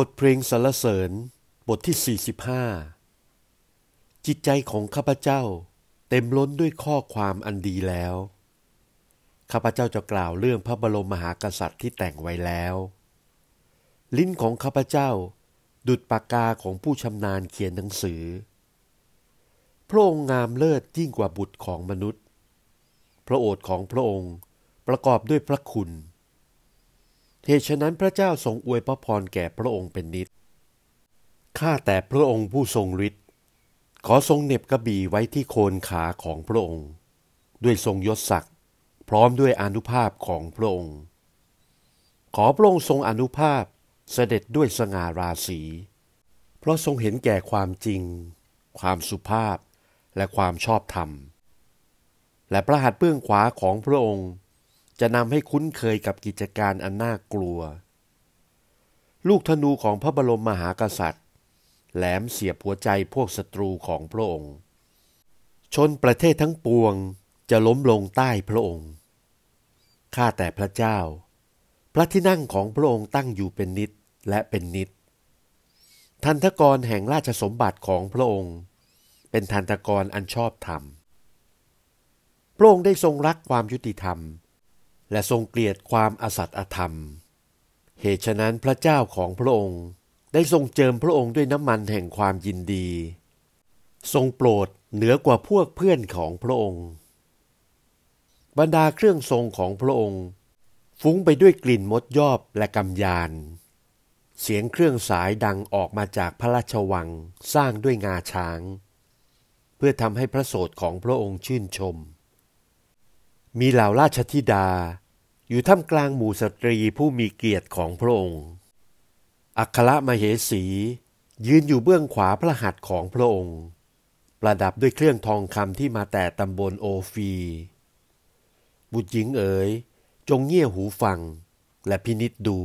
บทเพลงสรรเสริญบทที่ 45 จิตใจของข้าพเจ้าเต็มล้นด้วยข้อความอันดีแล้ว ข้าพเจ้าจะกล่าวเรื่องพระบรมมหากษัตริย์ที่แต่งไว้แล้ว ลิ้นของข้าพเจ้าดุดปากกาของผู้ชำนาญเขียนหนังสือ พระองค์งามเลิศยิ่งกว่าบุตรของมนุษย์ พระโอษฐ์ของพระองค์ประกอบด้วยพระคุณ เหตุฉะนั้นพระเจ้าทรงอวยพระพรแก่พระองค์เป็นนิด ข้าแต่พระองค์ผู้ทรงฤทธิ์ขอทรงเน็บกระบี่ไว้ที่โคนขาของพระองค์ ด้วยทรงยศศักดิ์พร้อมด้วยอนุภาพของพระองค์ ขอพระองค์ทรงอนุภาพเสด็จด้วยสง่าราศี เพราะทรงเห็นแก่ความจริง ความสุภาพและความชอบธรรม และพระหัตถ์เบื้องขวาของพระองค์ จะนำให้คุ้นเคยกับกิจการอันน่ากลัว ลูกธนูของพระบรมมหากษัตริย์ แหลมเสียบหัวใจพวกศัตรูของพระองค์ ชนประเทศทั้งปวงจะล้มลงใต้พระองค์ ข้าแต่พระเจ้า พระที่นั่งของพระองค์ตั้งอยู่เป็นนิดและเป็นนิด ทันทกรแห่งราชสมบัติของพระองค์ เป็นทันทกรอันชอบธรรม พระองค์ได้ทรงรักความยุติธรรม และทรงเกลียดความอสัตย์อธรรม เหตุฉะนั้นพระเจ้าของพระองค์ได้ทรงเจิมพระองค์ด้วยน้ำมันแห่งความยินดี ทรงโปรดเหนือกว่าพวกเพื่อนของพระองค์ บรรดาเครื่องทรงของพระองค์ ฟุ้งไปด้วยกลิ่นมดยอบและกำยาน เสียงเครื่องสายดังออกมาจากพระราชวังสร้างด้วยงาช้าง เพื่อทำให้พระโสดของพระองค์ชื่นชม มีเหล่าราชธิดา อยู่ท่ามกลางหมู่สตรีผู้มีเกียรติของพระองค์ อัครมเหสี ยืนอยู่เบื้องขวาพระหัตถ์ของพระองค์ ประดับด้วยเครื่องทองคำที่มาแต่ตำบลโอฟี บุตรหญิงเอ๋ย จงเงี่ยหูฟังและพินิษดู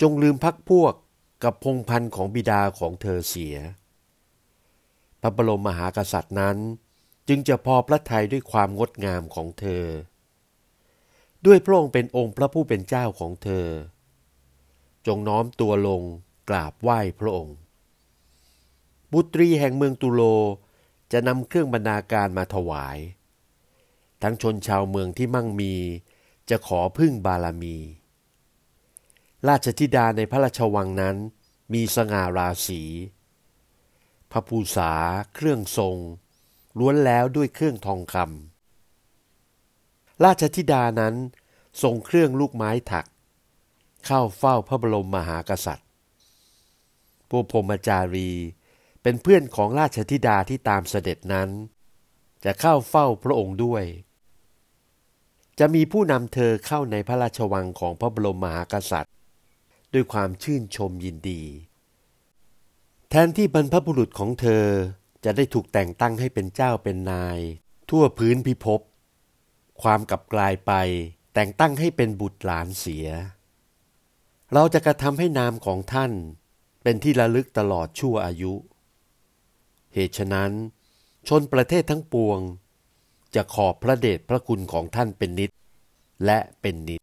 จงลืมพักพวกกับพงพันธ์ของบิดาของเธอเสีย พระบรมมหากษัตริย์นั้น จึงจะพอพระทัยด้วยความงดงามของเธอ ด้วยพระองค์เป็นองค์พระผู้เป็นเจ้าของเธอ จงน้อมตัวลงกราบไหว้พระองค์ บุตรีแห่งเมืองตุโลจะนำเครื่องบรรณาการมาถวาย ทั้งชนชาวเมืองที่มั่งมีจะขอพึ่งบารมี ราชธิดาในพระราชวังนั้นมีสง่าราศีพระภูษาเครื่องทรง ล้วนแล้วด้วยเครื่องทองคำราชธิดานั้นทรงเครื่องลูกไม้ถัก เข้าเฝ้าพระบรมมหากษัตริย์ พวกพรมจารีเป็นเพื่อนของราชธิดาที่ตามเสด็จนั้น จะเข้าเฝ้าพระองค์ด้วย จะมีผู้นำเธอเข้าในพระราชวังของพระบรมมหากษัตริย์ ด้วยความชื่นชมยินดี แทนที่บรรพบุรุษของเธอ จะได้ถูกแต่งตั้งให้เป็นเจ้าเป็นนาย ทั่วพื้นพิภพ ความกลับกลายไป แต่งตั้งให้เป็นบุตรหลานเสีย เราจะกระทำให้นามของท่านเป็นที่ระลึกตลอดชั่วอายุ เหตุฉะนั้น ชนประเทศทั้งปวง จะขอบพระเดชพระคุณของท่านเป็นนิด และเป็นนิด